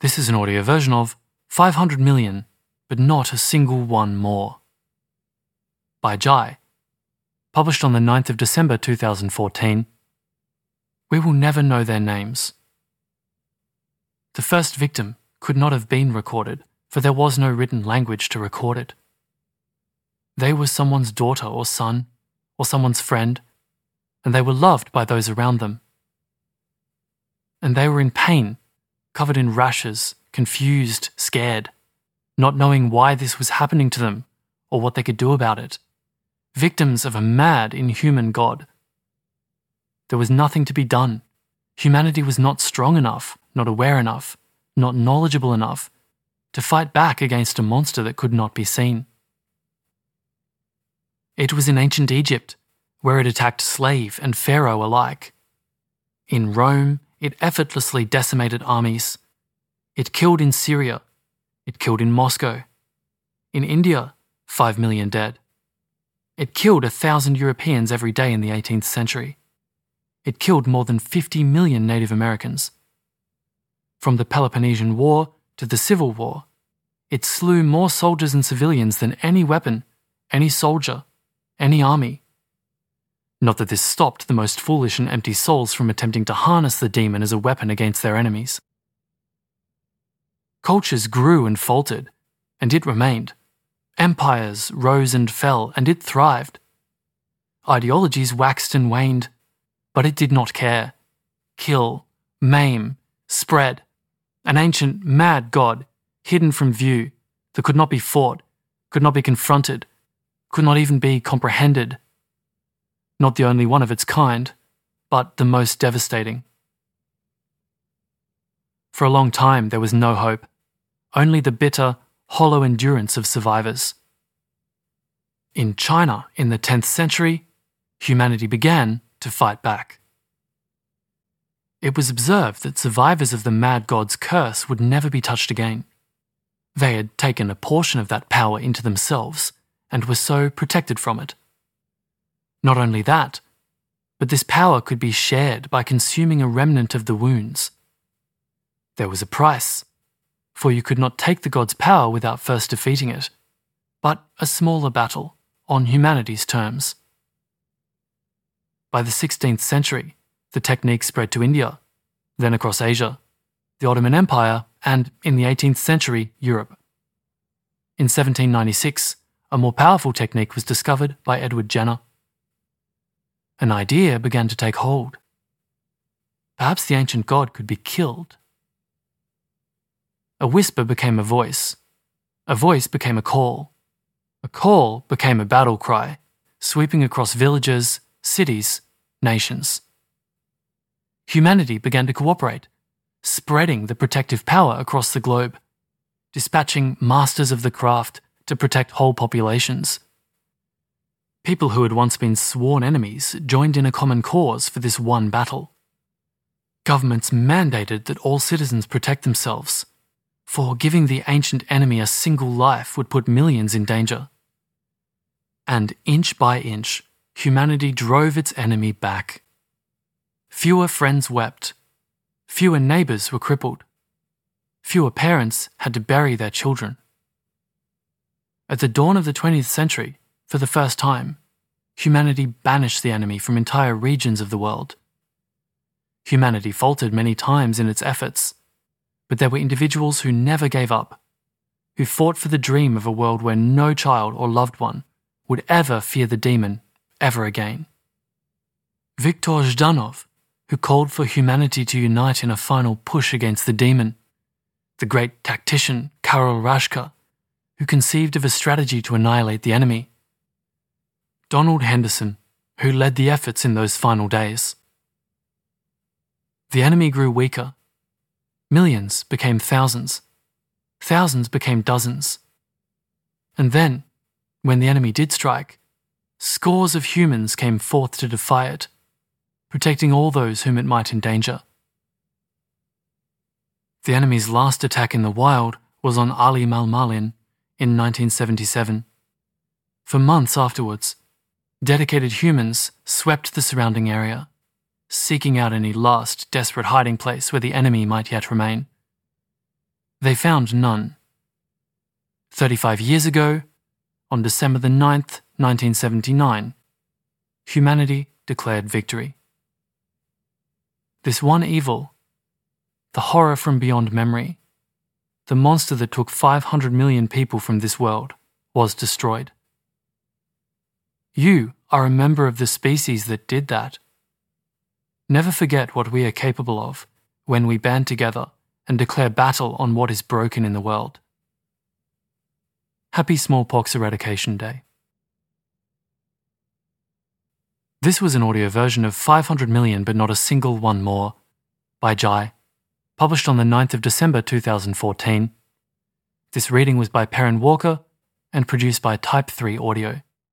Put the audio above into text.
This is an audio version of 500 million, but not a single one more. By Jai. Published on the 9th of December 2014. We will never know their names. The first victim could not have been recorded, for there was no written language to record it. They were someone's daughter or son, or someone's friend, and they were loved by those around them. And they were in pain, covered in rashes, confused, scared, not knowing why this was happening to them or what they could do about it, victims of a mad, inhuman God. There was nothing to be done. Humanity was not strong enough, not aware enough, not knowledgeable enough to fight back against a monster that could not be seen. It was in ancient Egypt, where it attacked slave and pharaoh alike. In Rome, it effortlessly decimated armies. It killed in Syria. It killed in Moscow. In India, 5 million dead. It killed a thousand Europeans every day in the 18th century. It killed more than 50 million Native Americans. From the Peloponnesian War to the Civil War, it slew more soldiers and civilians than any weapon, any soldier, any army. Not that this stopped the most foolish and empty souls from attempting to harness the demon as a weapon against their enemies. Cultures grew and faltered, and it remained. Empires rose and fell, and it thrived. Ideologies waxed and waned, but it did not care. Kill, maim, spread. An ancient, mad god, hidden from view, that could not be fought, could not be confronted, could not even be comprehended. Not the only one of its kind, but the most devastating. For a long time, there was no hope, only the bitter, hollow endurance of survivors. In China, in the 10th century, humanity began to fight back. It was observed that survivors of the mad god's curse would never be touched again. They had taken a portion of that power into themselves and were so protected from it. Not only that, but this power could be shared by consuming a remnant of the wounds. There was a price, for you could not take the god's power without first defeating it, but a smaller battle on humanity's terms. By the 16th century, the technique spread to India, then across Asia, the Ottoman Empire, and in the 18th century, Europe. In 1796, a more powerful technique was discovered by Edward Jenner. An idea began to take hold. Perhaps the ancient god could be killed. A whisper became a voice. A voice became a call. A call became a battle cry, sweeping across villages, cities, nations. Humanity began to cooperate, spreading the protective power across the globe, dispatching masters of the craft to protect whole populations. People who had once been sworn enemies joined in a common cause for this one battle. Governments mandated that all citizens protect themselves, for giving the ancient enemy a single life would put millions in danger. And inch by inch, humanity drove its enemy back. Fewer friends wept, fewer neighbours were crippled, fewer parents had to bury their children. At the dawn of the 20th century, for the first time, humanity banished the enemy from entire regions of the world. Humanity faltered many times in its efforts, but there were individuals who never gave up, who fought for the dream of a world where no child or loved one would ever fear the demon ever again. Viktor Zhdanov, who called for humanity to unite in a final push against the demon. The great tactician Karel Raška, who conceived of a strategy to annihilate the enemy. Donald Henderson, who led the efforts in those final days. The enemy grew weaker. Millions became thousands. Thousands became dozens. And then, when the enemy did strike, scores of humans came forth to defy it, protecting all those whom it might endanger. The enemy's last attack in the wild was on Ali Maow Maalin in 1977. For months afterwards, dedicated humans swept the surrounding area, seeking out any last, desperate hiding place where the enemy might yet remain. they found none. 35 years ago, on December the 9th, 1979, humanity declared victory. This one evil, the horror from beyond memory, the monster that took 500 million people from this world, was destroyed. You are a member of the species that did that. Never forget what we are capable of when we band together and declare battle on what is broken in the world. Happy Smallpox Eradication Day. This was an audio version of 500 million but not a single one more by Jai, published on the 9th of December 2014. This reading was by Perrin Walker and produced by Type 3 Audio.